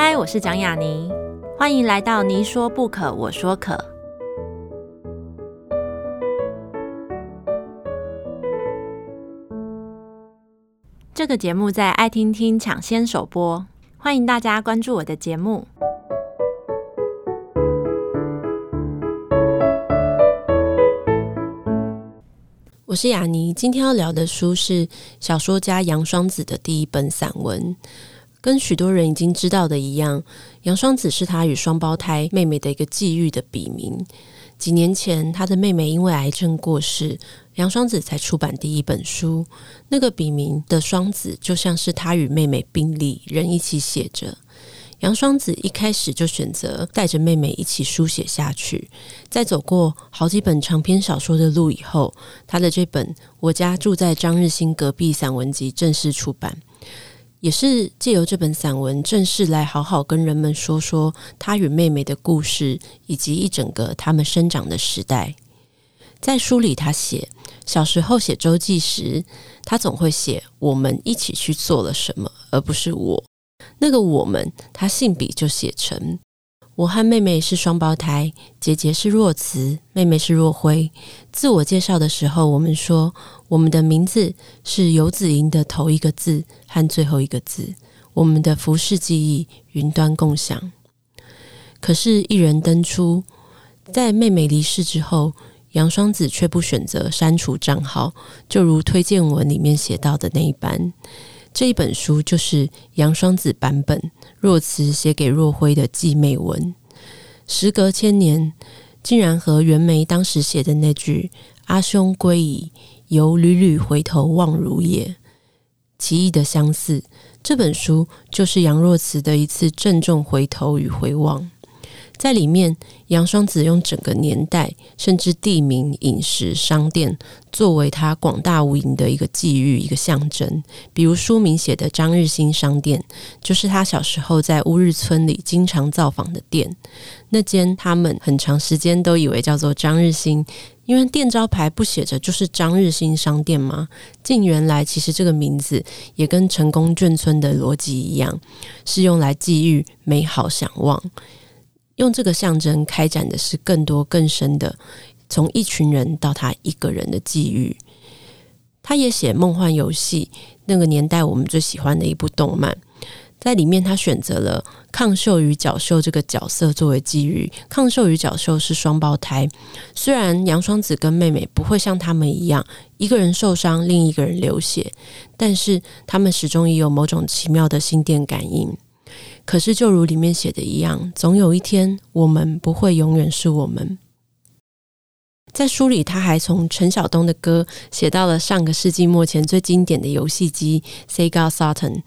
嗨，我是蒋雅妮，欢迎来到你说不可，我说可。这个节目在爱听听抢先首播，欢迎大家关注我的节目。我是雅妮，今天要聊的书是小说家杨双子的第一本散文。跟许多人已经知道的一样，杨双子是他与双胞胎妹妹的一个际遇的笔名。几年前，他的妹妹因为癌症过世，杨双子才出版第一本书。那个笔名的双子，就像是他与妹妹并立，人一起写着。杨双子一开始就选择带着妹妹一起书写下去，在走过好几本长篇小说的路以后，他的这本《我家住在张日新隔壁》散文集正式出版，也是借由这本散文正式来好好跟人们说说他与妹妹的故事，以及一整个他们生长的时代。在书里，他写小时候写周记时，他总会写我们一起去做了什么，而不是我。那个我们，他信笔就写成我和妹妹是双胞胎，姐姐是若慈，妹妹是若辉。自我介绍的时候，我们说我们的名字是游子吟的头一个字和最后一个字，我们的服饰记忆云端共享。可是，一人登出，在妹妹离世之后，杨双子却不选择删除账号，就如推荐文里面写到的那一般。这一本书就是杨双子版本若慈写给若辉的继妹文。时隔千年，竟然和袁枚当时写的那句“阿兄归矣，犹屡屡回头望如也”奇异的相似。这本书就是杨若慈的一次郑重回头与回望。在里面，杨双子用整个年代，甚至地名、饮食、商店，作为他广大无垠的一个际遇、一个象征。比如书名写的张日新商店，就是他小时候在乌日村里经常造访的店。那间他们很长时间都以为叫做张日新，因为店招牌不写着就是张日新商店吗？近原来其实这个名字也跟成功眷村的逻辑一样，是用来际遇美好想望。用这个象征开展的是更多更深的，从一群人到他一个人的际遇。他也写《梦幻游戏》，那个年代我们最喜欢的一部动漫，在里面他选择了抗秀与角秀这个角色作为际遇。抗秀与角秀是双胞胎，虽然杨双子跟妹妹不会像他们一样，一个人受伤，另一个人流血，但是他们始终也有某种奇妙的心电感应。可是，就如里面写的一样，总有一天，我们不会永远是我们。在书里，他还从陈晓东的歌写到了上个世纪末前最经典的游戏机 Sega Saturn。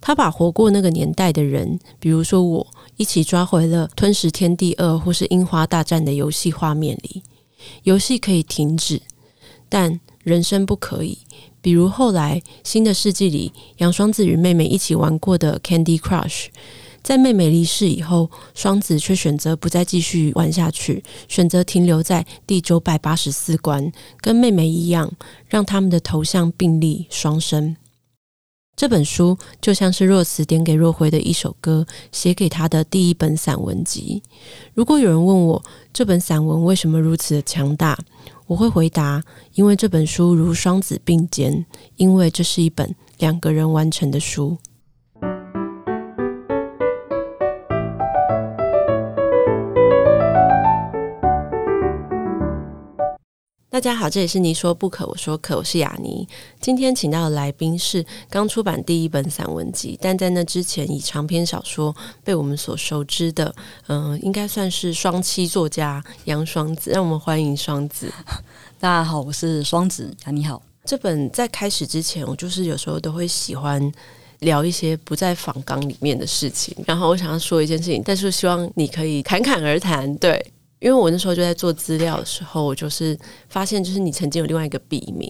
他把活过那个年代的人，比如说我，一起抓回了《吞食天地二》或是《樱花大战》的游戏画面里。游戏可以停止，但人生不可以。比如后来新的世纪里，杨双子与妹妹一起玩过的 Candy Crush。在妹妹离世以后，双子却选择不再继续玩下去，选择停留在第九百八十四关，跟妹妹一样，让他们的头像并立双生。这本书就像是若慈点给若辉的一首歌，写给他的第一本散文集。如果有人问我这本散文为什么如此的强大，我会回答：因为这本书如双子并肩，因为这是一本两个人完成的书。大家好，这里是你说不可，我说可，我是雅尼。今天请到的来宾是刚出版第一本散文集，但在那之前以长篇小说被我们所熟知的，嗯、呃，应该算是双栖作家杨双子。让我们欢迎双子。大家好，我是双子。雅妮好。这本在开始之前，我就是有时候都会喜欢聊一些不在访纲里面的事情，然后我想要说一件事情，但是希望你可以侃侃而谈。对。因为我那时候就在做资料的时候，我就是发现，就是你曾经有另外一个笔名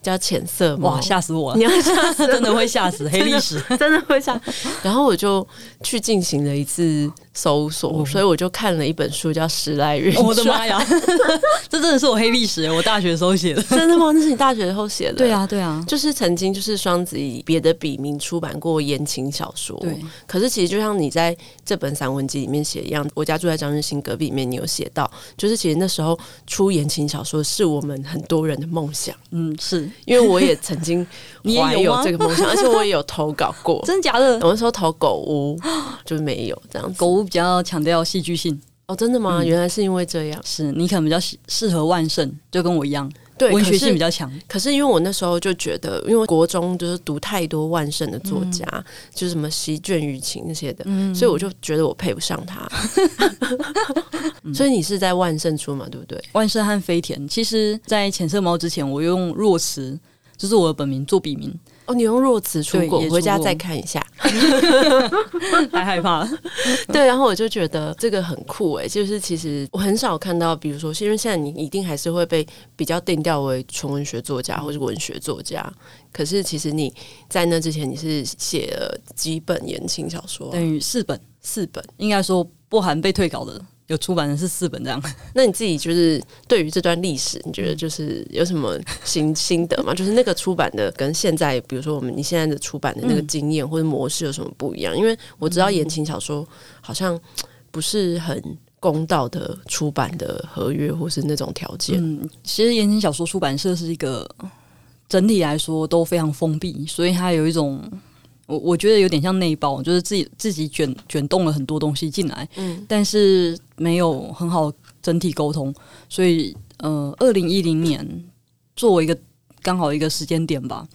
叫浅色猫，哇，吓死我了！你要吓死，真的会吓死，黑历史 真的会吓。然后我就去进行了一次搜索，所以我就看了一本书叫《时来运转》。我的妈呀，这真的是我黑历史！我大学时候写的，真的吗？那是你大学时候写的？对啊，对啊，就是曾经就是双子以别的笔名出版过言情小说。对，可是其实就像你在这本散文集里面写一样，我家住在张日新隔壁里面，你有写到，就是其实那时候出言情小说是我们很多人的梦想。嗯，是因为我也曾经 怀有这个梦想，而且我也有投稿过。真的假的？我那时候投狗屋 就没有这样子，狗屋比较强调戏剧性哦，真的吗？嗯、原来是因为这样，是你可能比较适合万圣，就跟我一样，对，文学性比较强。可是因为我那时候就觉得，因为国中就是读太多万圣的作家，嗯、就是什么席卷雨情那些的，嗯、所以我就觉得我配不上他。所以你是在万圣出嘛，对不对？万圣和飞田，其实在浅色猫之前，我用若慈，就是我的本名做笔名。哦，你用弱词出过，我回家再看一下。太害怕了。对，然后我就觉得这个很酷哎，就是其实我很少看到，比如说，因为现在你一定还是会被比较定调为纯文学作家或是文学作家，可是其实你在那之前你是写了几本言情小说，等于四本，四本应该说不含被退稿的。有出版的是四本这样，那你自己就是对于这段历史，你觉得就是有什么心心得吗？就是那个出版的跟现在，比如说我们你现在的出版的那个经验或者模式有什么不一样？因为我知道言情小说好像不是很公道的出版的合约或是那种条件。嗯，其实言情小说出版社是一个整体来说都非常封闭，所以它有一种。我我觉得有点像内包，就是自己自己卷卷动了很多东西进来，嗯，但是没有很好整体沟通，所以呃，二零一零年作为一个刚好一个时间点吧，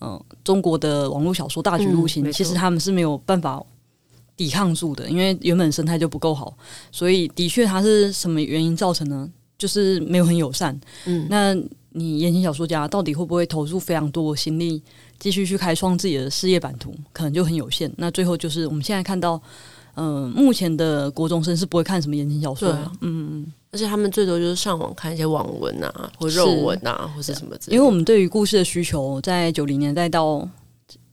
嗯、呃，中国的网络小说大举入侵，嗯、其实他们是没有办法抵抗住的，因为原本生态就不够好，所以的确它是什么原因造成呢？就是没有很友善，嗯，那你言情小说家到底会不会投入非常多的心力？继续去开创自己的事业版图，可能就很有限。那最后就是我们现在看到，嗯、呃，目前的国中生是不会看什么言情小说的，嗯嗯，而且他们最多就是上网看一些网文啊，或肉文啊，是或者什么之类的。因为我们对于故事的需求，在九零年代到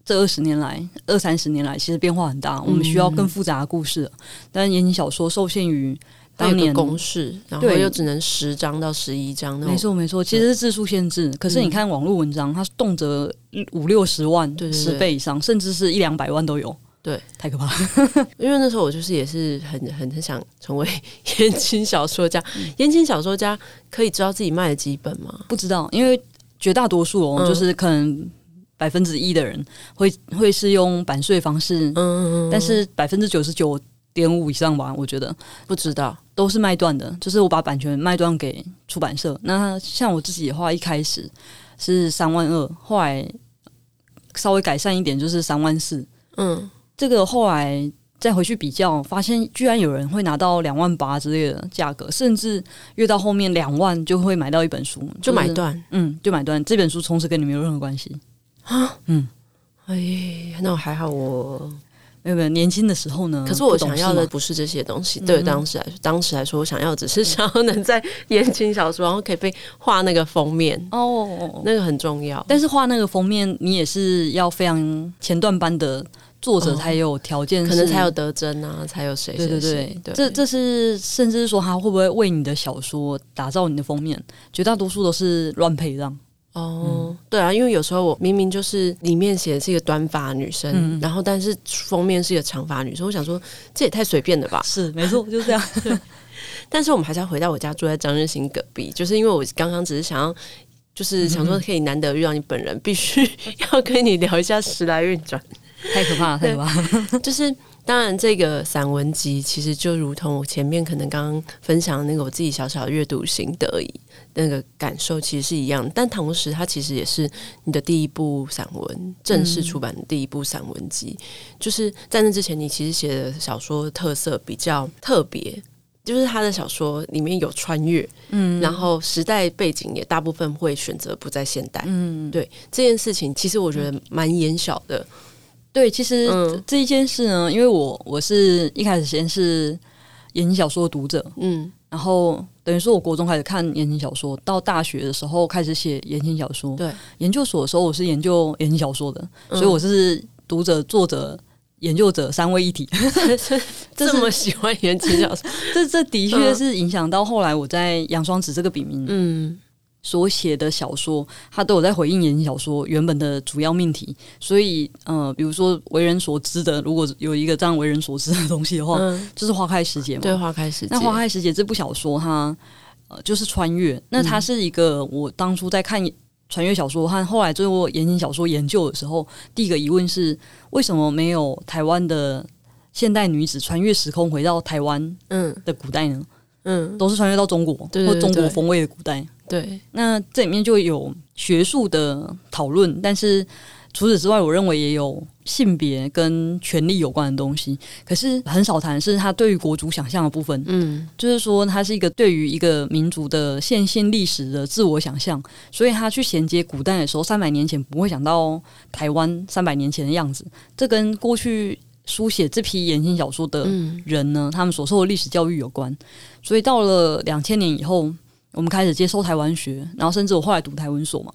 这二十年来、二三十年来，其实变化很大。我们需要更复杂的故事，嗯、但言情小说受限于。当年公式，然后又只能十张到十一章，没错没错，其实是字数限制。可是你看网络文章，它动辄五六十万，十倍以上，甚至是一两百万都有。对，太可怕了。因为那时候我就是也是很很很想成为 言情小说家。言情小说家可以知道自己卖了几本吗？不知道，因为绝大多数哦，就是可能百分之一的人会会是用版税方式，嗯嗯嗯，但是百分之九十九点五以上吧，我觉得不知道。都是卖断的，就是我把版权卖断给出版社。那像我自己的话，一开始是三万二，后来稍微改善一点，就是三万四。嗯，这个后来再回去比较，发现居然有人会拿到两万八之类的价格，甚至越到后面两万就会买到一本书，就买断。嗯，就买断这本书，从此跟你没有任何关系啊。嗯，哎，那我还好我。没有没有，年轻的时候呢？可是我想要的不是这些东西。对当时来说，当时来说，我想要只是想要能在言情小说，然后可以被画那个封面哦，那个很重要。但是画那个封面，你也是要非常前段班的作者才有条件，可能才有德珍啊，才有谁？对对对，这这是甚至是说他会不会为你的小说打造你的封面？绝大多数都是乱配。哦，嗯、对啊，因为有时候我明明就是里面写的是一个短发女生，嗯、然后但是封面是一个长发女生，我想说这也太随便了吧？是，没错，就是这样。但是我们还是要回到我家，住在张日新隔壁，就是因为我刚刚只是想要，就是想说可以难得遇到你本人，嗯、必须要跟你聊一下时来运转，太可怕了，太可怕了，就是。当然，这个散文集其实就如同我前面可能刚刚分享的那个我自己小小的阅读心得而已，那个感受其实是一样。但同时，它其实也是你的第一部散文正式出版的第一部散文集。嗯、就是在那之前，你其实写的小说特色比较特别，就是他的小说里面有穿越，嗯，然后时代背景也大部分会选择不在现代，嗯，对这件事情，其实我觉得蛮眼小的。对，其实、嗯、这一件事呢，因为我我是一开始先是言情小说的读者，嗯，然后等于说我国中开始看言情小说，到大学的时候开始写言情小说，对，研究所的时候我是研究言情小说的，嗯、所以我是读者、作者、研究者三位一体。这么喜欢言情小说，这这的确是影响到后来我在杨双子这个笔名，嗯。所写的小说，他都有在回应言情小说原本的主要命题，所以，呃，比如说为人所知的，如果有一个这样为人所知的东西的话，嗯、就是《花开时节》嘛。对，《花开时节》。那《花开时节》这部小说，它呃就是穿越。那它是一个我当初在看穿越小说和后来做言情小说研究的时候，第一个疑问是：为什么没有台湾的现代女子穿越时空回到台湾嗯的古代呢？嗯，都是穿越到中国或中国风味的古代。对，那这里面就有学术的讨论，但是除此之外，我认为也有性别跟权力有关的东西。可是很少谈是他对于国族想象的部分，嗯，就是说他是一个对于一个民族的线性历史的自我想象，所以他去衔接古代的时候，三百年前不会想到台湾三百年前的样子。这跟过去书写这批言情小说的人呢，他们所受的历史教育有关。所以到了两千年以后。我们开始接受台湾学，然后甚至我后来读台文所嘛，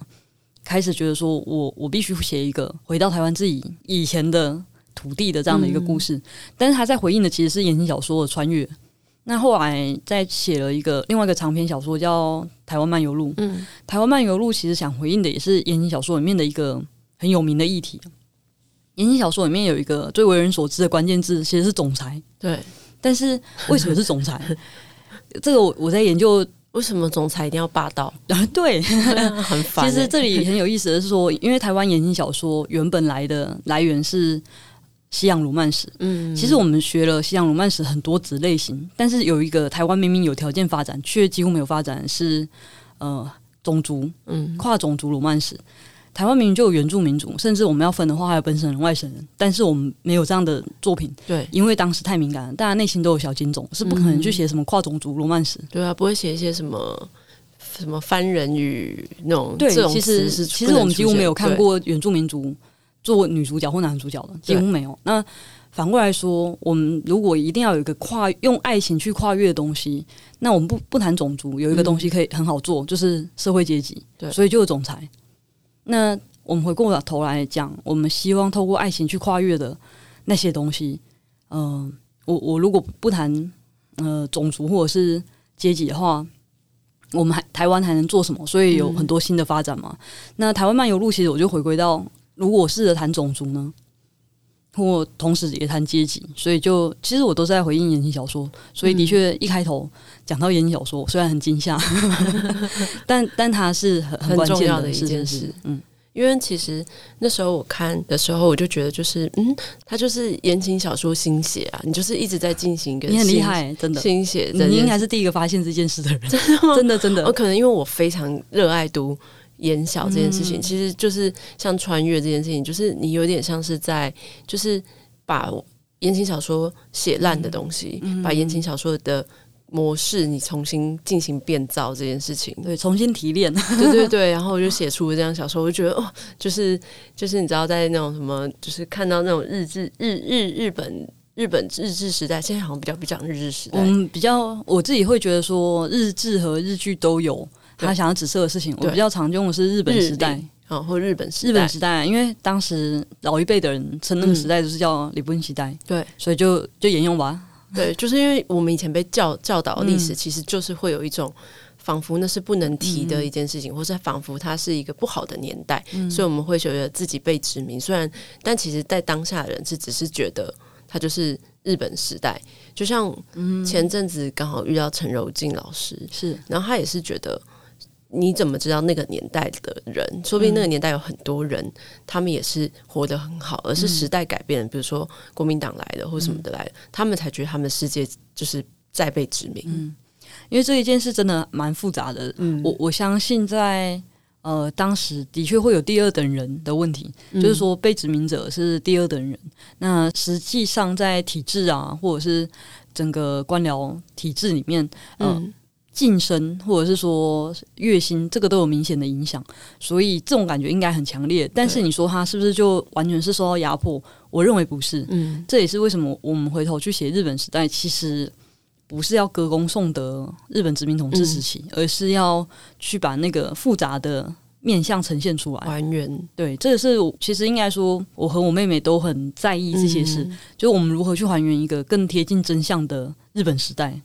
开始觉得说我我必须写一个回到台湾自己以前的土地的这样的一个故事。嗯、但是他在回应的其实是言情小说的穿越。那后来再写了一个另外一个长篇小说叫《台湾漫游录》。嗯，《台湾漫游录》其实想回应的也是言情小说里面的一个很有名的议题。言情小说里面有一个最为人所知的关键字，其实是总裁。对，但是为什么是总裁？这个我我在研究。为什么总裁一定要霸道？啊，对，很烦、欸。其实这里很有意思的是说，因为台湾言情小说原本来的来源是西洋罗曼史。嗯，其实我们学了西洋罗曼史很多子类型，但是有一个台湾明明有条件发展，却几乎没有发展是呃种族，嗯，跨种族罗曼史。台湾明明就有原住民族，甚至我们要分的话还有本省人、外省人，但是我们没有这样的作品。对，因为当时太敏感了，大家内心都有小金种，是不可能去写什么跨种族罗曼史。对啊，不会写一些什么什么番人与那种。对，其实其实我们几乎没有看过原住民族做女主角或男主角的，几乎没有。那反过来说，我们如果一定要有一个跨用爱情去跨越的东西，那我们不不谈种族，有一个东西可以很好做，嗯、就是社会阶级。对，所以就有总裁。那我们回过头来讲，我们希望透过爱情去跨越的那些东西，嗯、我我如果不谈呃种族或者是阶级的话，我们还台湾还能做什么？所以有很多新的发展嘛。那台湾漫游路其实我就回归到，如果我试着谈种族呢，或同时也谈阶级，所以就其实我都是在回应言情小说，所以的确一开头讲到言情小说，虽然很惊吓，但但它是很很重要的一件事，嗯。因为其实那时候我看的时候，我就觉得就是，嗯，他就是言情小说新写啊，你就是一直在进行一个，你很厉害，真的新写，你应该是第一个发现这件事的人，真的吗？真 的真的。我可能因为我非常热爱读言小这件事情，嗯、其实就是像穿越这件事情，就是你有点像是在，就是把言情小说写烂的东西，嗯、把言情小说的。模式，你重新进行变造这件事情，对，重新提炼，对对对，然后我就写出了这样小说，我就觉得哦，就是就是你知道，在那种什么，就是看到那种日志日日日本日本日治时代，现在好像比较不讲日治时代，嗯，比较我自己会觉得说日志和日剧都有他想要指涉的事情，我比较常用的是日本时代。啊，或日本时日本时代，因为当时老一辈的人称那个时代就是叫日本时代，对，所以就就沿用吧。对，就是因为我们以前被教教导历史，其实就是会有一种仿佛那是不能提的一件事情，嗯、或是仿佛它是一个不好的年代，嗯、所以我们会觉得自己被殖民。虽然，但其实，在当下的人是只是觉得它就是日本时代。就像前阵子刚好遇到陈柔静老师，是，然后他也是觉得。你怎么知道那个年代的人？说不定那个年代有很多人，嗯、他们也是活得很好，而是时代改变，嗯、比如说国民党来了或什么的来了，嗯、他们才觉得他们的世界就是在被殖民。嗯，因为这一件事真的蛮复杂的。嗯，我我相信在呃当时的确会有第二等人的问题，嗯、就是说被殖民者是第二等人。那实际上在体制啊，或者是整个官僚体制里面，呃、嗯。晋升或者是说月薪，这个都有明显的影响，所以这种感觉应该很强烈。但是你说他是不是就完全是受到压迫？我认为不是。嗯，这也是为什么我们回头去写日本时代，其实不是要歌功颂德日本殖民统治时期，嗯、而是要去把那个复杂的面向呈现出来，还原。对，这个是其实应该说，我和我妹妹都很在意这些事，嗯、就是我们如何去还原一个更贴近真相的日本时代。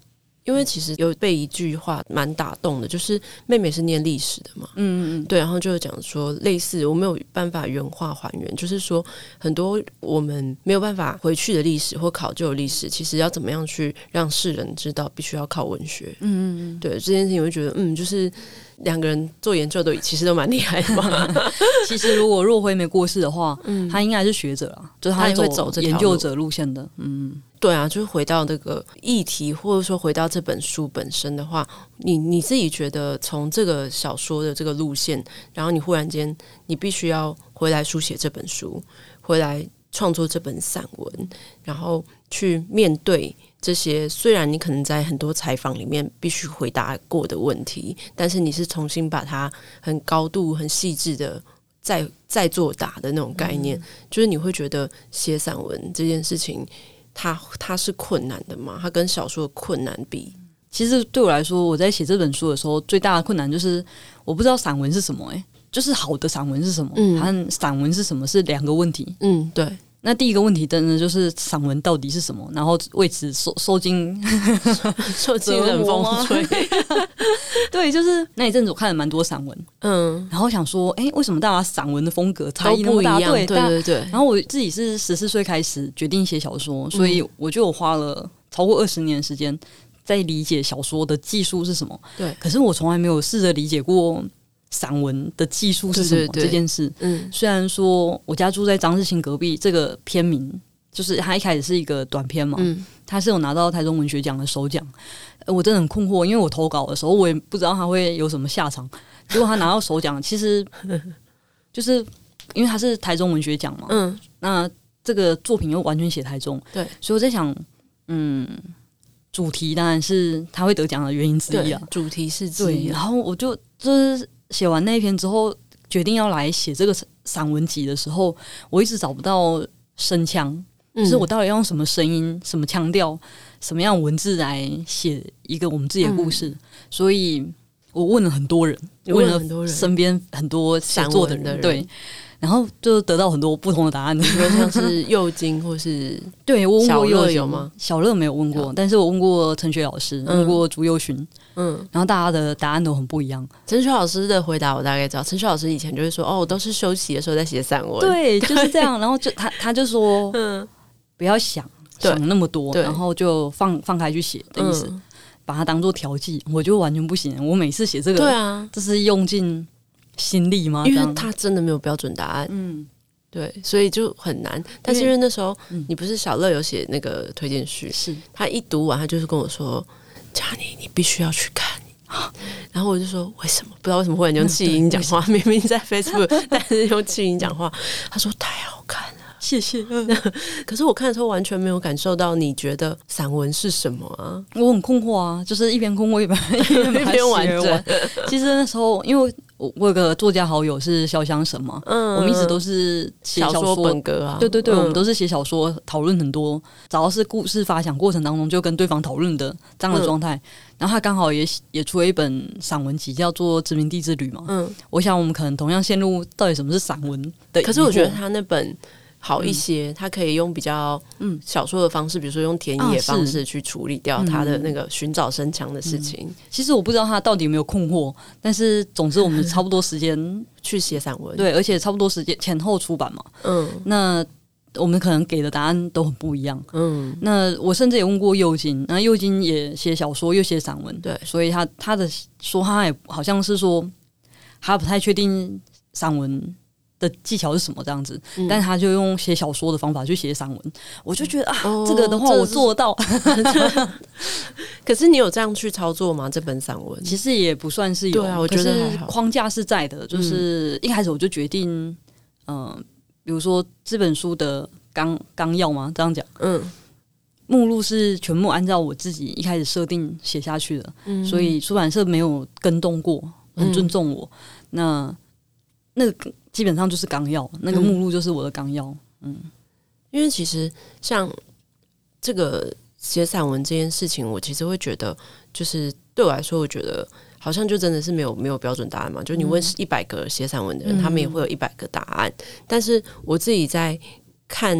因为其实有被一句话蛮打动的，就是妹妹是念历史的嘛，嗯嗯嗯，对，然后就讲说类似我没有办法原话还原，就是说很多我们没有办法回去的历史或考究的历史，其实要怎么样去让世人知道，必须要靠文学，嗯嗯嗯，对这件事情，我会觉得嗯，就是两个人做研究都其实都蛮厉害的嘛。其实如果若辉没过世的话，嗯，他应该是学者啊，就是他也会走研究者路线的，嗯。对啊，就是回到这个议题，或者说回到这本书本身的话，你你自己觉得从这个小说的这个路线，然后你忽然间你必须要回来书写这本书，回来创作这本散文，然后去面对这些虽然你可能在很多采访里面必须回答过的问题，但是你是重新把它很高度、很细致的再再作答的那种概念，嗯、就是你会觉得写散文这件事情。它它是困难的嘛？它跟小说的困难比，其实对我来说，我在写这本书的时候，最大的困难就是我不知道散文是什么、欸。诶，就是好的散文是什么？嗯，和散文是什么是两个问题。嗯，对。那第一个问题真的就是散文到底是什么？然后为此受受尽受尽冷风吹。对，就是那一阵子我看了蛮多散文，嗯，然后想说，哎、欸，为什么大家散文的风格差异那么大？对对对对。然后我自己是十四岁开始决定写小说，所以我就花了超过二十年时间在理解小说的技术是什么。对，可是我从来没有试着理解过。散文的技术是什么？对对对，这件事，嗯，虽然说我家住在张日清隔壁，这个片名就是他一开始是一个短片嘛，嗯，他是有拿到台中文学奖的首奖，我真的很困惑，因为我投稿的时候我也不知道他会有什么下场，结果他拿到首奖，其实 就是因为他是台中文学奖嘛，嗯，那这个作品又完全写台中，对，所以我在想，嗯，主题当然是他会得奖的原因之一啊，主题是之一，然后我就就是。写完那一篇之后，决定要来写这个散文集的时候，我一直找不到声腔，就是我到底要用什么声音、什么腔调、什么样文字来写一个我们自己的故事，所以我问了很多人，问了很多人，身边很多写作的人，对。然后就得到很多不同的答案，比如像是右京或是 对我问过右京有吗？小乐没有问过，但是我问过陈雪老师，问过朱佑勋，嗯，然后大家的答案都很不一样。陈雪老师的回答我大概知道，陈雪老师以前就是说，哦，我都是休息的时候在写散文，对，就是这样。然后就他他就说，嗯，不要想想那么多，然后就放放开去写的意思，把它当做调剂。我就完全不行，我每次写这个，对啊，这是用尽。心力吗？因为他真的没有标准答案，嗯，对，所以就很难。但是因为那时候你不是小乐有写那个推荐序，是他一读完，他就是跟我说：“佳妮，你必须要去看。”然后我就说：“为什么？不知道为什么忽然用气音讲话？明明在 Facebook，但是用气音讲话。”他说：“太好看了，谢谢。”可是我看的时候完全没有感受到你觉得散文是什么啊？我很困惑啊，就是一边困惑一边一边完整。其实那时候因为。我有个作家好友是潇湘神嘛，嗯，我们一直都是写小说本格啊，对对对，嗯、我们都是写小说，讨论很多，只要是故事发想过程当中就跟对方讨论的这样的状态。嗯、然后他刚好也也出了一本散文集，叫做《殖民地之旅》嘛，嗯，我想我们可能同样陷入到底什么是散文的，可是我觉得他那本。好一些，他可以用比较嗯小说的方式，比如说用田野方式去处理掉他的那个寻找声强的事情。其实我不知道他到底有没有困惑，但是总之我们差不多时间 去写散文，对，而且差不多时间前后出版嘛。嗯，那我们可能给的答案都很不一样。嗯，那我甚至也问过右京，那右京也写小说又写散文，对，所以他他的说他也好像是说他不太确定散文的技巧是什么这样子？嗯、但是他就用写小说的方法去写散文，我就觉得啊，哦、这个的话我做得到。可是你有这样去操作吗？这本散文其实也不算是有，对啊，我觉得框架是在的。就是一开始我就决定，嗯、呃，比如说这本书的纲纲要吗，这样讲，嗯，目录是全部按照我自己一开始设定写下去的，嗯，所以出版社没有跟动过，很尊重我。嗯、那那个。基本上就是纲要，那个目录就是我的纲要。嗯，因为其实像这个写散文这件事情，我其实会觉得，就是对我来说，我觉得好像就真的是没有没有标准答案嘛。就你问一百个写散文的人，嗯、他们也会有一百个答案。嗯、但是我自己在看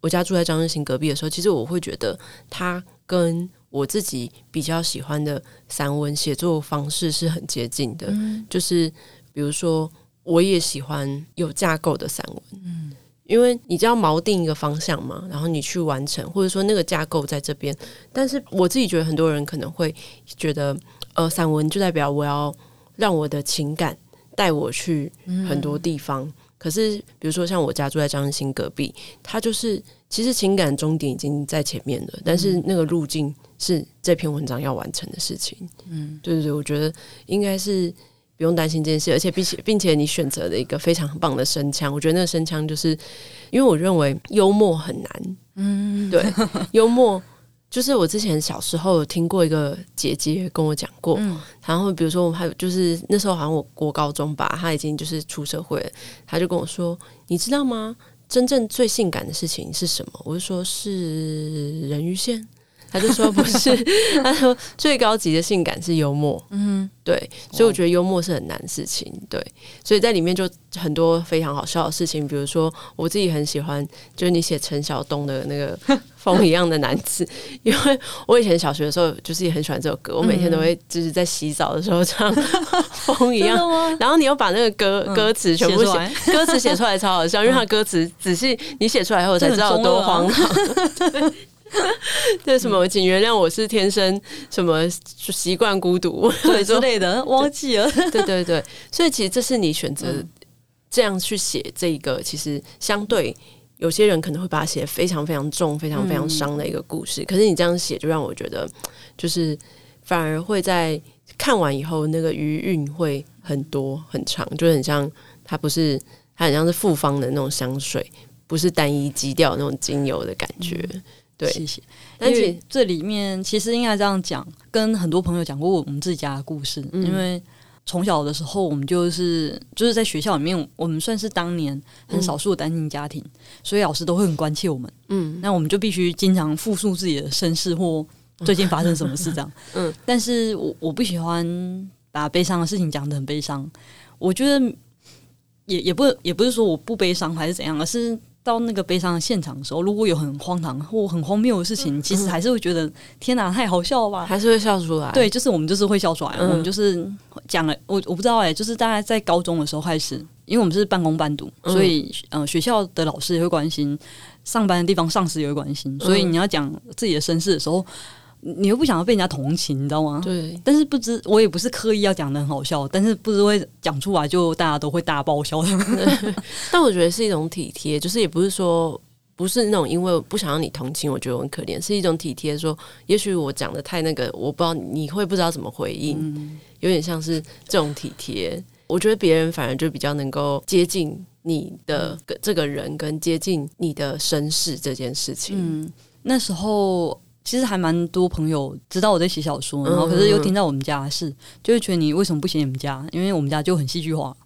我家住在张日新隔壁的时候，其实我会觉得他跟我自己比较喜欢的散文写作方式是很接近的。嗯、就是比如说，我也喜欢有架构的散文。嗯。因为你只要锚定一个方向嘛，然后你去完成，或者说那个架构在这边。但是我自己觉得，很多人可能会觉得，呃，散文就代表我要让我的情感带我去很多地方。嗯、可是，比如说像我家住在张日新隔壁，他就是其实情感终点已经在前面了，但是那个路径是这篇文章要完成的事情。嗯，对对对，我觉得应该是。不用担心这件事，而且并且并且你选择了一个非常棒的声腔，我觉得那个声腔就是，因为我认为幽默很难，嗯，对，幽默就是我之前小时候有听过一个姐姐跟我讲过，嗯，然后比如说我还有就是那时候好像我国高中吧，她已经就是出社会了，她就跟我说，你知道吗？真正最性感的事情是什么？我就说是人鱼线。他就说不是，他说最高级的性感是幽默，嗯，对，所以我觉得幽默是很难的事情，对，所以在里面就很多非常好笑的事情，比如说我自己很喜欢，就是你写陈晓东的那个风一样的男子，因为我以前小学的时候就是也很喜欢这首歌，我每天都会就是在洗澡的时候唱风一样，然后你又把那个歌歌词全部写，歌词写出来超好笑，因为他歌词仔细你写出来后才知道有多荒唐。对什么，请原谅我是天生什么习惯孤独 之类的，忘记了。对对对，所以其实这是你选择这样去写这个，其实相对有些人可能会把它写非常非常重、非常非常伤的一个故事。可是你这样写，就让我觉得，就是反而会在看完以后，那个余韵会很多很长，就很像它不是，它很像是复方的那种香水，不是单一基调那种精油的感觉。对，谢谢。但是这里面其实应该这样讲，跟很多朋友讲过我们自己家的故事。嗯、因为从小的时候，我们就是就是在学校里面，我们算是当年很少数的单亲家庭，嗯、所以老师都会很关切我们。嗯，那我们就必须经常复述自己的身世或最近发生什么事这样。嗯，但是我我不喜欢把悲伤的事情讲得很悲伤。我觉得也也不也不是说我不悲伤还是怎样，而是。到那个悲伤的现场的时候，如果有很荒唐或很荒谬的事情，其实还是会觉得天哪，太好笑了吧？还是会笑出来。对，就是我们就是会笑出来。嗯、我们就是讲了，我我不知道哎、欸，就是大概在高中的时候开始，因为我们是半工半读，所以嗯、呃，学校的老师也会关心，上班的地方上司也会关心，所以你要讲自己的身世的时候。你又不想要被人家同情，你知道吗？对。但是不知我也不是刻意要讲的很好笑，但是不知会讲出来就大家都会大爆笑的。但我觉得是一种体贴，就是也不是说不是那种因为不想让你同情，我觉得我很可怜，是一种体贴。说也许我讲的太那个，我不知道你会不知道怎么回应，嗯、有点像是这种体贴。我觉得别人反而就比较能够接近你的这个人，跟接近你的身世这件事情。嗯，那时候。其实还蛮多朋友知道我在写小说，然后可是又听到我们家的事，就会觉得你为什么不写你们家？因为我们家就很戏剧化，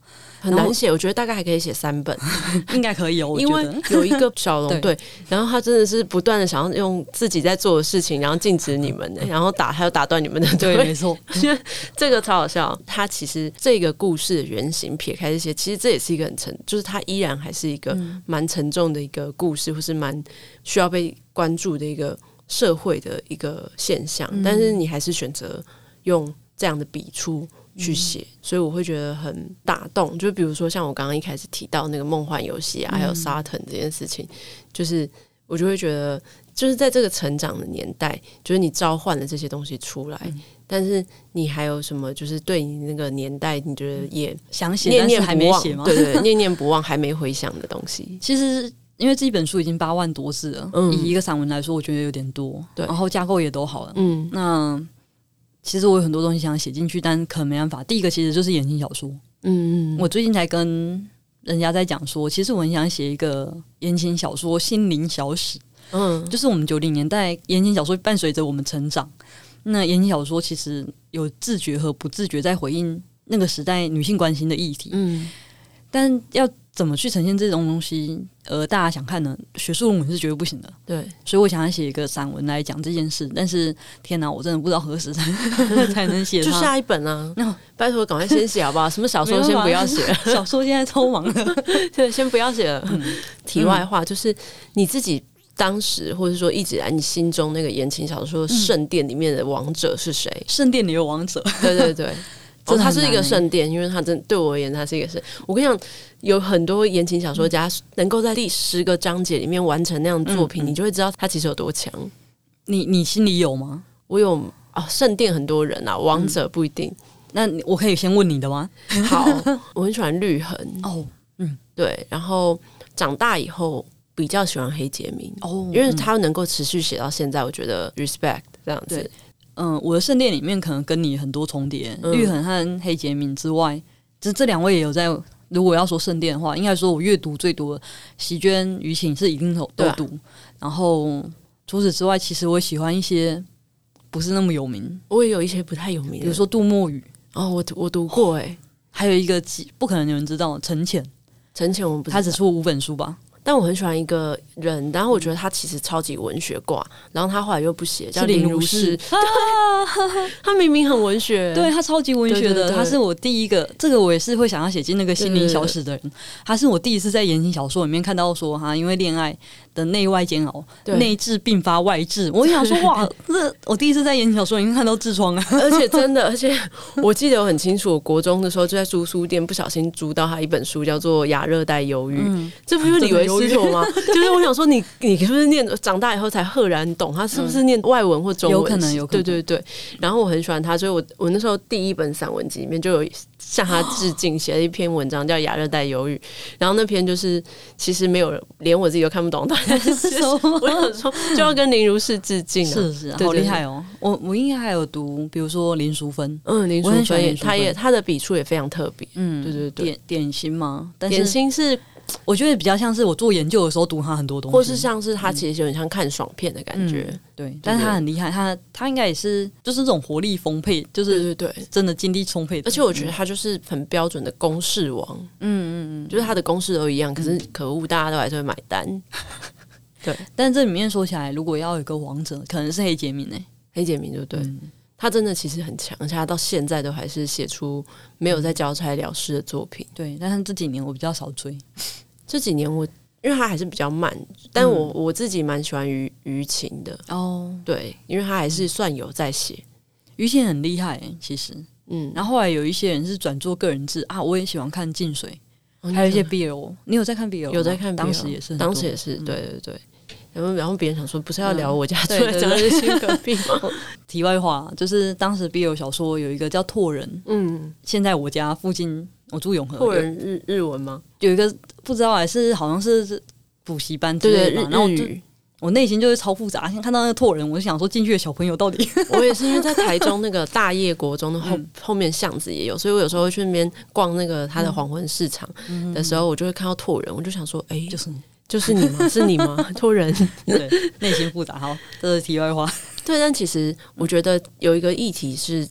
很难写。我觉得大概还可以写三本，应该可以哦。因为有一个小龙 对，然后他真的是不断的想要用自己在做的事情，然后禁止你们，然后打还有打断你们的。对，没错，这个超好笑。他其实这个故事的原型撇开这些，其实这也是一个很沉，就是他依然还是一个蛮沉重的一个故事，或是蛮需要被关注的一个。社会的一个现象，但是你还是选择用这样的笔触去写，嗯、所以我会觉得很打动。就比如说像我刚刚一开始提到那个梦幻游戏啊，还有沙腾这件事情，嗯、就是我就会觉得，就是在这个成长的年代，就是你召唤了这些东西出来，嗯、但是你还有什么？就是对你那个年代，你觉得也想写，念念不忘，对，对对，念念不忘，还没回想的东西，其实。因为这一本书已经八万多字了，嗯、以一个散文来说，我觉得有点多。对，然后架构也都好了。嗯，那其实我有很多东西想写进去，但可能没办法。第一个其实就是言情小说。嗯嗯，我最近才跟人家在讲说，其实我很想写一个言情小说心灵小史。嗯，就是我们九零年代言情小说伴随着我们成长。那言情小说其实有自觉和不自觉在回应那个时代女性关心的议题。嗯。但要怎么去呈现这种东西，而大家想看呢？学术论文是绝对不行的。对，所以我想要写一个散文来讲这件事。但是天哪，我真的不知道何时才 才能写。就下一本啊！那拜托，赶快先写好不好？什么小说先不要写，小说现在超忙的。对，先不要写了。嗯、题外话就是你自己当时，或者说一直来你心中那个言情小说圣殿里面的王者是谁？圣殿里的王者。对对对。哦，它是一个圣殿，因为它真对我而言，它是一个圣。我跟你讲，有很多言情小说家能够在第十个章节里面完成那样的作品，嗯，你就会知道他其实有多强。你你心里有吗？我有啊，圣殿很多人啊，王者不一定。嗯，那我可以先问你的吗？好，我很喜欢绿痕哦，嗯，对。然后长大以后比较喜欢黑杰明哦，因为他能够持续写到现在，我觉得 respect 这样子。嗯，我的圣殿里面可能跟你很多重叠，嗯、绿痕和黑杰明之外，这这两位也有在。如果要说圣殿的话，应该说我阅读最多的席绢、于情是一定都都读。啊、然后除此之外，其实我喜欢一些不是那么有名，我也有一些不太有名，比如说杜墨雨哦，我我读过哎、欸，还有一个不可能有人知道陈浅，陈浅我们不他只出五本书吧。但我很喜欢一个人，然后我觉得他其实超级文学挂，然后他后来又不写，叫林如是。他明明很文学，对他超级文学的，他是我第一个，这个我也是会想要写进那个心灵小史的人。他是我第一次在言情小说里面看到说哈，因为恋爱的内外煎熬，内痔并发外痔。我想说 哇，这我第一次在言情小说里面看到痔疮啊，而且 真的，而且我记得我很清楚，我国中的时候就在租书店不小心租到他一本书，叫做《亚热带忧郁》，嗯，这不是以为。是错吗？就是我想说你，你你是不是念长大以后才赫然懂他是不是念外文或中文？有可能，有可能。对对对。然后我很喜欢他，所以我我那时候第一本散文集里面就有向他致敬，写了一篇文章叫《亚热带忧郁》。然后那篇就是其实没有人，连我自己都看不懂。但是 我想说就要跟林如是致敬，是是，好厉害哦！我我应该还有读，比如说林淑芬，嗯，林淑芬，他也他的笔触也非常特别，嗯，对对对，点点心吗？点心是。我觉得比较像是我做研究的时候读他很多东西，或是像是他其实有点像看爽片的感觉，嗯、对。但是他很厉害，他他应该也是就是这种活力丰沛，就是对对，真的精力充沛。而且我觉得他就是很标准的公式王，嗯嗯嗯，就是他的公式都一样，可是可恶，大家都还是会买单。对，但这里面说起来，如果要有一个王者，可能是黑杰明诶、欸，黑杰明就对。嗯他真的其实很强，而且他到现在都还是写出没有在交差了事的作品。对，但是这几年我比较少追。这几年我因为他还是比较慢，但我我自己蛮喜欢于于情的哦。对，因为他还是算有在写，于情很厉害，其实嗯。然后后来有一些人是转做个人志啊，我也喜欢看静水，还有一些 BL，你有在看 BL？有在看，当时也是，当时也是，对对对。然后，然后别人想说，不是要聊我家出来讲的新隔壁吗？题外话，就是当时 BL 小说有一个叫拓人，嗯，现在我家附近，我住永和，拓人日日文吗？有一个不知道还是好像是补习班之类的，然后就我内心就是超复杂。先看到那个拓人，我就想说进去的小朋友到底 我也是因为在台中那个大业国中的后后面巷子也有，所以我有时候会去那边逛那个他的黄昏市场的时候，我就会看到拓人，我就想说，哎，就是。就是你吗？是你吗？突然 对，内心复杂。好，这是题外话。对，但其实我觉得有一个议题是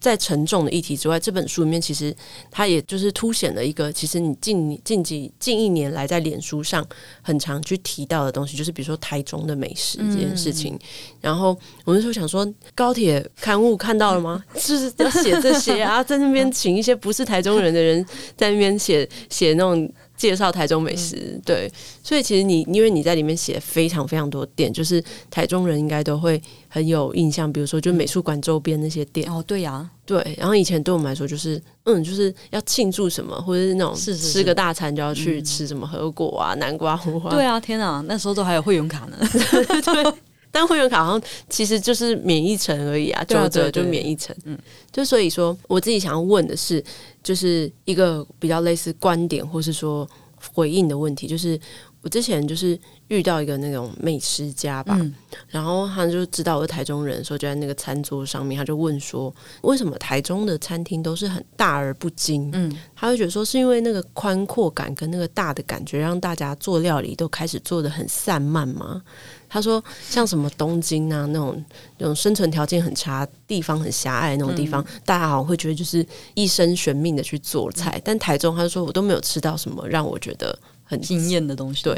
在沉重的议题之外，这本书里面其实它也就是凸显了一个，其实你近近几近一年来在脸书上很常去提到的东西，就是比如说台中的美食这件事情。嗯、然后我那时候想说，高铁刊物看到了吗？就是在写这些啊，在那边请一些不是台中人的人在那边写写那种。介绍台中美食，嗯、对，所以其实你因为你在里面写非常非常多店，就是台中人应该都会很有印象，比如说就美术馆周边那些店。哦，对呀、啊，对。然后以前对我们来说，就是嗯，就是要庆祝什么，或者是那种吃个大餐就要去吃什么和果啊、嗯、南瓜糊花。对啊，天啊，那时候都还有会员卡呢。对，但会员卡好像其实就是免一层而已啊，九折就免一层。嗯，就所以说，我自己想要问的是。就是一个比较类似观点，或是说回应的问题。就是我之前就是遇到一个那种美食家吧，嗯、然后他就知道我是台中人，所以就在那个餐桌上面，他就问说，为什么台中的餐厅都是很大而不精？嗯，他会觉得说是因为那个宽阔感跟那个大的感觉，让大家做料理都开始做的很散漫吗？他说，像什么东京啊那种那种生存条件很差、地方很狭隘那种地方，嗯、大家好像会觉得就是一生悬命的去做菜，嗯、但台中他就说我都没有吃到什么让我觉得。很惊艳的东西，对，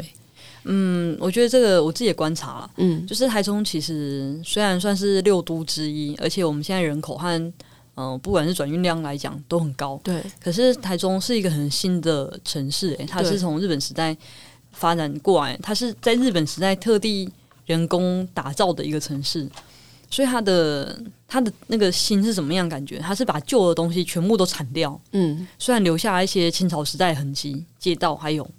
嗯，我觉得这个我自己也观察了，嗯，就是台中其实虽然算是六都之一，而且我们现在人口和嗯、呃，不管是转运量来讲都很高，对，可是台中是一个很新的城市，诶，它是从日本时代发展过来，它是在日本时代特地人工打造的一个城市，所以它的它的那个心是什么样感觉？它是把旧的东西全部都铲掉，嗯，虽然留下一些清朝时代的痕迹，街道还有。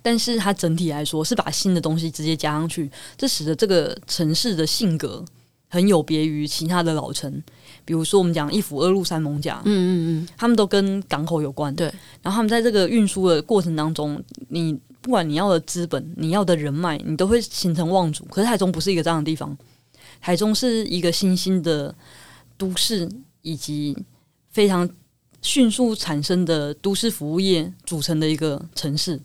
但是它整体来说是把新的东西直接加上去，这使得这个城市的性格很有别于其他的老城。比如说，我们讲一府二路三艋甲，嗯嗯嗯，他们都跟港口有关。对，然后他们在这个运输的过程当中，你不管你要的资本、你要的人脉，你都会形成望族。可是台中不是一个这样的地方，台中是一个新兴的都市，以及非常迅速产生的都市服务业组成的一个城市。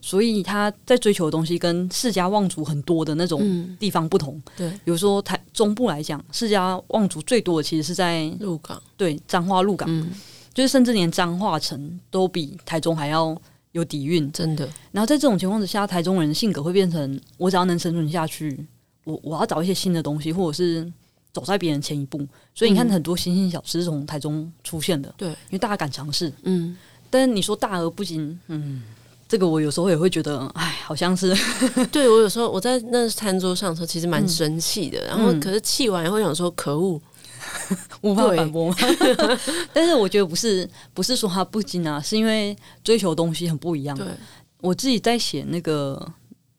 所以他在追求的东西跟世家望族很多的那种地方不同。嗯、对，比如说台中部来讲，世家望族最多的其实是在鹿港，对，彰化鹿港，嗯、就是甚至连彰化城都比台中还要有底蕴，真的。然后在这种情况之下，台中人的性格会变成：我只要能生存下去，我我要找一些新的东西，或者是走在别人前一步。所以你看，很多新兴小吃是从台中出现的，对，因为大家敢尝试。嗯，但你说大而不精，嗯。这个我有时候也会觉得，哎，好像是 对我有时候我在那餐桌上的时候，其实蛮生气的。嗯、然后，可是气完以后想说，可恶，无法反驳。但是我觉得不是，不是说他不精啊，是因为追求东西很不一样。对，我自己在写那个。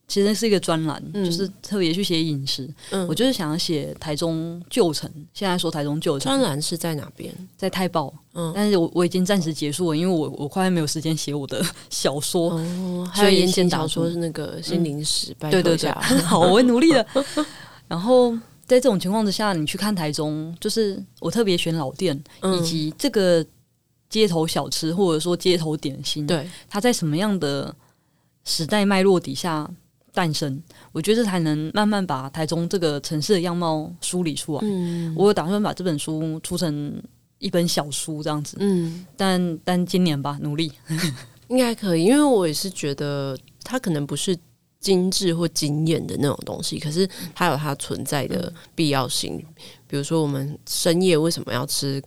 其实是一个专栏，嗯、就是特别去写饮食。嗯、我就是想要写台中旧城。现在说台中旧城，专栏是在哪边？在太保。嗯，但是我我已经暂时结束了，因为我我快没有时间写我的小说。哦，还有言情小说是那个心灵史，嗯、对对对，好，我会努力的。然后在这种情况之下，你去看台中，就是我特别选老店，嗯、以及这个街头小吃或者说街头点心，对，它在什么样的时代脉络底下诞生，我觉得才能慢慢把台中这个城市的样貌梳理出来。嗯，我有打算把这本书出成一本小书这样子。嗯，但但今年吧，努力 应该可以，因为我也是觉得它可能不是精致或惊艳的那种东西，可是它有它存在的必要性。嗯，比如说，我们深夜为什么要吃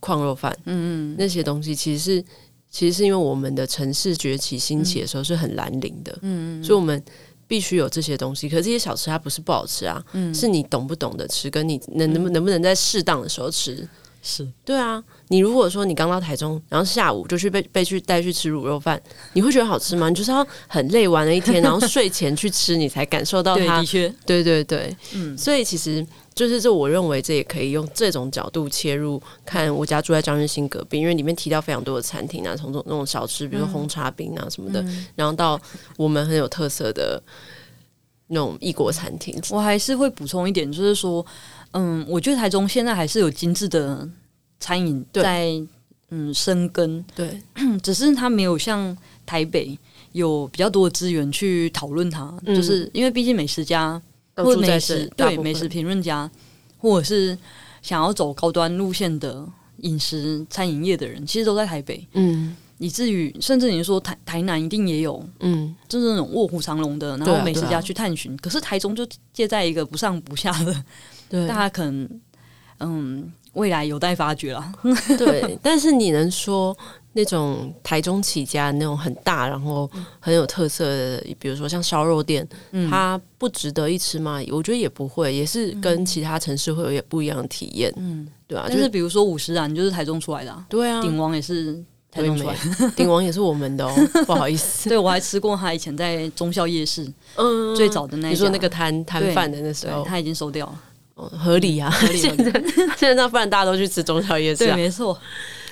矿肉饭？嗯嗯，那些东西其实是。其实是因为我们的城市崛起兴起的时候是很蓝领的，嗯嗯，所以我们必须有这些东西。可是这些小吃它不是不好吃啊，嗯，是你懂不懂得吃，跟你能能不能不能在适当的时候吃，是对啊。你如果说你刚到台中，然后下午就去被被去带去吃卤肉饭，你会觉得好吃吗？你就是要很累玩了一天，然后睡前去吃，你才感受到它。的确，对对对，嗯，所以其实。就是这，我认为这也可以用这种角度切入看。我家住在张日新隔壁，因为里面提到非常多的餐厅啊，从这种那种小吃，比如说红茶冰啊什么的，嗯、然后到我们很有特色的那种异国餐厅。我还是会补充一点，就是说，嗯，我觉得台中现在还是有精致的餐饮在嗯生根，对，只是它没有像台北有比较多的资源去讨论它，嗯、就是因为毕竟美食家。或美食对美食评论家，或者是想要走高端路线的饮食餐饮业的人，其实都在台北。嗯，以至于甚至你说台台南一定也有，嗯，就是那种卧虎藏龙的，然后美食家去探寻。啊啊、可是台中就介在一个不上不下的，对，大家可能嗯，未来有待发掘了。对，但是你能说？那种台中起家的那种很大，然后很有特色的，比如说像烧肉店，嗯、它不值得一吃吗？我觉得也不会，也是跟其他城市会有点不一样的体验，嗯，对啊，就是比如说五十岚，你就是台中出来的，啊，对啊，鼎王也是台中出来，鼎王也是我们的哦，不好意思，对我还吃过他以前在中孝夜市，嗯，最早的那，你说那个摊摊贩的那时候，他已经收掉了，哦，合理啊，合理，现在现在那不然大家都去吃中孝夜市，对，没错，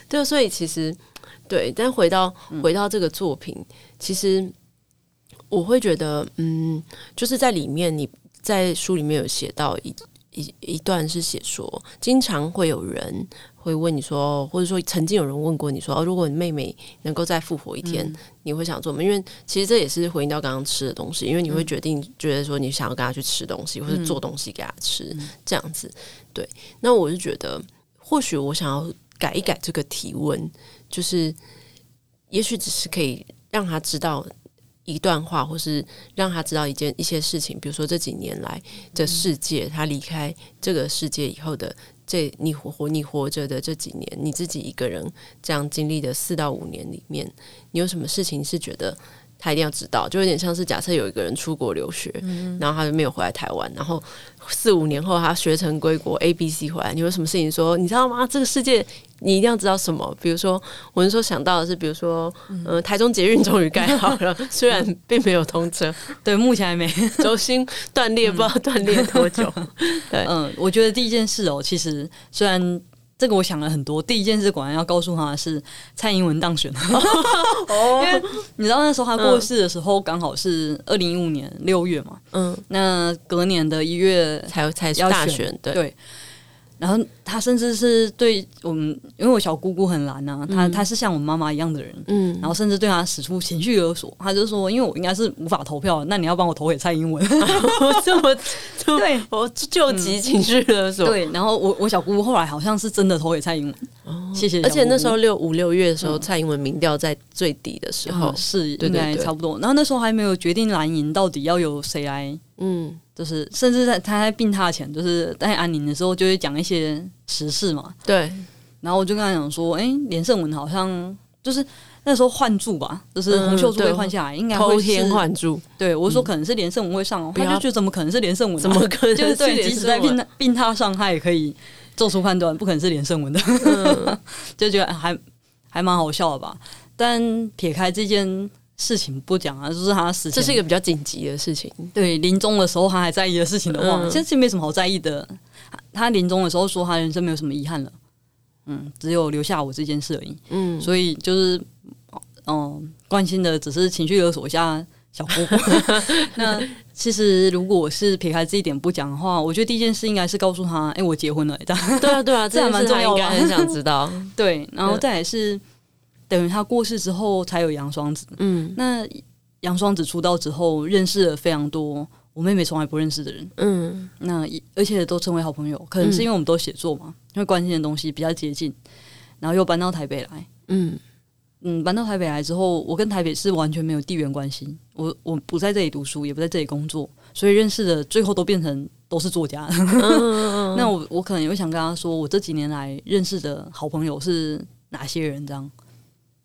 对，所以其实。对，但回到回到这个作品，嗯、其实我会觉得，嗯，就是在里面，你在书里面有写到一一一段是写说，经常会有人会问你说，或者说曾经有人问过你说，哦，如果你妹妹能够再复活一天，嗯、你会想做吗？因为其实这也是回应到刚刚吃的东西，因为你会决定觉得说你想要跟她去吃东西，或者做东西给她吃，嗯、这样子。对，那我是觉得，或许我想要改一改这个提问，就是也许只是可以让他知道。一段话，或是让他知道一件一些事情，比如说这几年来这世界，他离开这个世界以后的这你活你活着的这几年，你自己一个人这样经历的四到五年里面，你有什么事情是觉得？他一定要知道，就有点像是假设有一个人出国留学，嗯、然后他就没有回来台湾，然后四五年后他学成归国 A B C 回来，你有什么事情说？你知道吗？这个世界你一定要知道什么？比如说，我是说想到的是，比如说，嗯、呃，台中捷运终于盖好了，虽然并没有通车，对，目前还没，轴心断裂，不知道断裂多久。对，嗯，我觉得第一件事哦，其实虽然。这个我想了很多。第一件事，果然要告诉他是蔡英文当选了，因为你知道那时候他过世的时候，刚好是二零一五年六月嘛。嗯，那隔年的一月才才大选，对。对然后他甚至是对我们，因为我小姑姑很懒呐、啊，他他是像我妈妈一样的人，嗯，然后甚至对她使出情绪勒索，她就说，因为我应该是无法投票，那你要帮我投给蔡英文，这么对，我救急情绪勒索，对，然后我我小姑姑后来好像是真的投给蔡英文，哦、谢谢。而且那时候六五六月的时候，嗯、蔡英文民调在最低的时候，嗯、是应该差不多，然后那时候还没有决定蓝营到底要由谁来，嗯。就是，甚至在他在病榻前，就是在安宁的时候，就会讲一些时事嘛。对。然后我就跟他讲说，哎、欸，连胜文好像就是那时候换柱吧，就是洪秀柱被换下来，嗯、应该会偷天换柱。对，我说可能是连胜文会上，嗯、他就觉得怎么可能是连胜文、啊？怎么可能？就是对，即使在病病榻上，他也可以做出判断，不可能是连胜文的。嗯、就觉得还还蛮好笑的吧。但撇开这件。事情不讲啊，就是他死，这是一个比较紧急的事情。对，临终的时候他还在意的事情的话，其实、嗯、没什么好在意的。他临终的时候说，他人生没有什么遗憾了，嗯，只有留下我这件事而已。嗯，所以就是，嗯，关心的只是情绪勒索一下小姑姑。那其实如果是撇开这一点不讲的话，我觉得第一件事应该是告诉他，哎、欸，我结婚了。这样对啊，对啊，这还蛮重要，应该很想知道。对，然后再来是。等于他过世之后才有杨双子。嗯，那杨双子出道之后，认识了非常多我妹妹从来不认识的人。嗯，那而且都成为好朋友，可能是因为我们都写作嘛，因为关心的东西比较接近，然后又搬到台北来。嗯嗯，搬到台北来之后，我跟台北是完全没有地缘关系。我我不在这里读书，也不在这里工作，所以认识的最后都变成都是作家。嗯、那我我可能也会想跟他说，我这几年来认识的好朋友是哪些人？这样。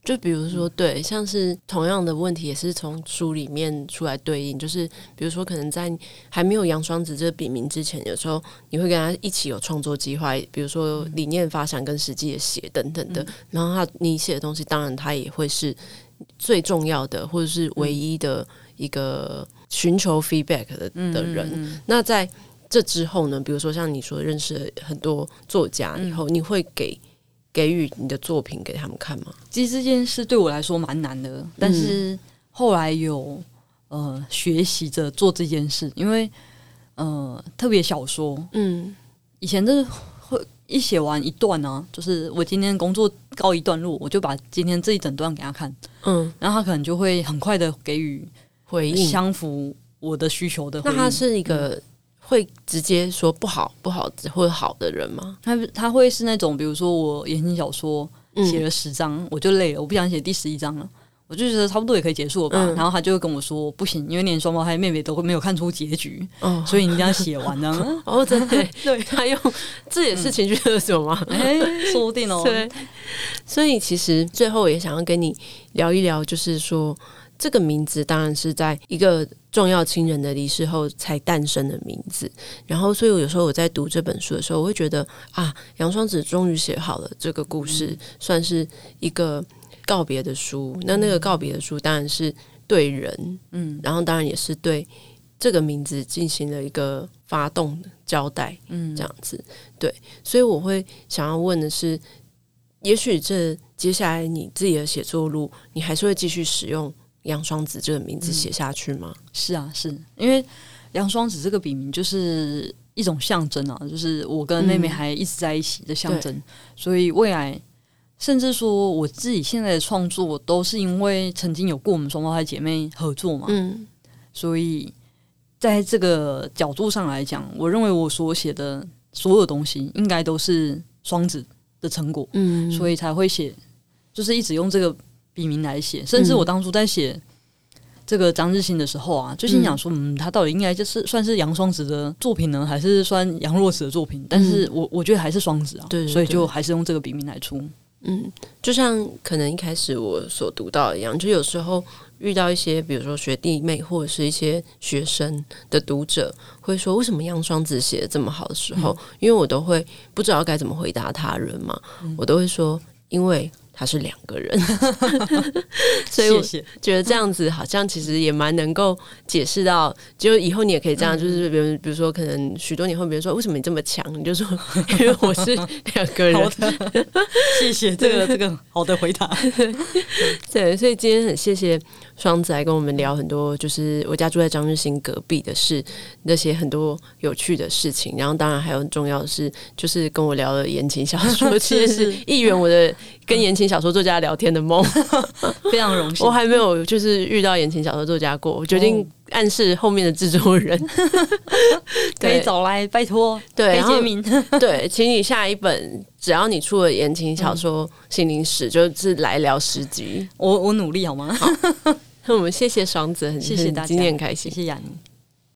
就比如说，对，像是同样的问题，也是从书里面出来对应。就是比如说，可能在还没有杨双子这个笔名之前，有时候你会跟他一起有创作计划，比如说理念发想跟实际的写等等的。然后他你写的东西，当然他也会是最重要的，或者是唯一的一个寻求 feedback 的的人。那在这之后呢，比如说像你说认识了很多作家以后，你会给。给予你的作品给他们看吗？其实这件事对我来说蛮难的，但是后来有呃学习着做这件事，因为呃特别小说，嗯，以前就是会一写完一段呢、啊，就是我今天工作告一段落，我就把今天这一整段给他看，嗯，然后他可能就会很快的给予回应，相符我的需求的。那他是一个。嗯会直接说不好不好或者好的人吗？他他会是那种，比如说我言情小说写了十章，嗯、我就累了，我不想写第十一章了，我就觉得差不多也可以结束了吧。嗯、然后他就会跟我说不行，因为连双胞胎妹妹都会没有看出结局，哦、所以你一定要写完呢。哦，真的，对他用这也是情绪勒索吗？哎、嗯，说不定哦。对，所以其实最后也想要跟你聊一聊，就是说。这个名字当然是在一个重要亲人的离世后才诞生的名字。然后，所以我有时候我在读这本书的时候，我会觉得啊，杨双子终于写好了这个故事，嗯、算是一个告别的书。嗯、那那个告别的书当然是对人，嗯，然后当然也是对这个名字进行了一个发动交代，嗯，这样子。对，所以我会想要问的是，也许这接下来你自己的写作路，你还是会继续使用。杨双子这个名字写下去吗？嗯、是啊，是。因为杨双子这个笔名就是一种象征啊，就是我跟妹妹还一直在一起的象征，嗯、所以未来甚至说我自己现在的创作都是因为曾经有过我们双胞胎姐妹合作嘛，嗯，所以在这个角度上来讲，我认为我所写的所有东西应该都是双子的成果，嗯，所以才会写，就是一直用这个。笔名来写，甚至我当初在写这个张日新的时候啊，就心想说，嗯，他到底应该就是算是杨双子的作品呢，还是算杨若慈的作品？但是我我觉得还是双子啊，对，所以就还是用这个笔名来出。嗯，就像可能一开始我所读到一样，就有时候遇到一些，比如说学弟妹或者是一些学生的读者会说，为什么杨双子写的这么好的时候，因为我都会不知道该怎么回答他人嘛，我都会说，因为。他是两个人，所以我觉得这样子好像其实也蛮能够解释到，就以后你也可以这样，就是比如比如说，可能许多年后，别人说为什么你这么强，你就说 因为我是两个人。谢谢这个这个好的回答。对，所以今天很谢谢双子来跟我们聊很多，就是我家住在张日新隔壁的事，那些很多有趣的事情，然后当然还有很重要的是，就是跟我聊了言情小说，其实是一圆我的跟言情。小说作家聊天的梦，非常荣幸。我还没有就是遇到言情小说作家过，我决定暗示后面的制作人 可以找来，拜托，对，黑杰明，对，请你下一本，只要你出了言情小说《心灵史》，就是来聊十集。我我努力好吗？好，那我们谢谢爽子，很谢谢大家，今天很开心，谢谢雅妮。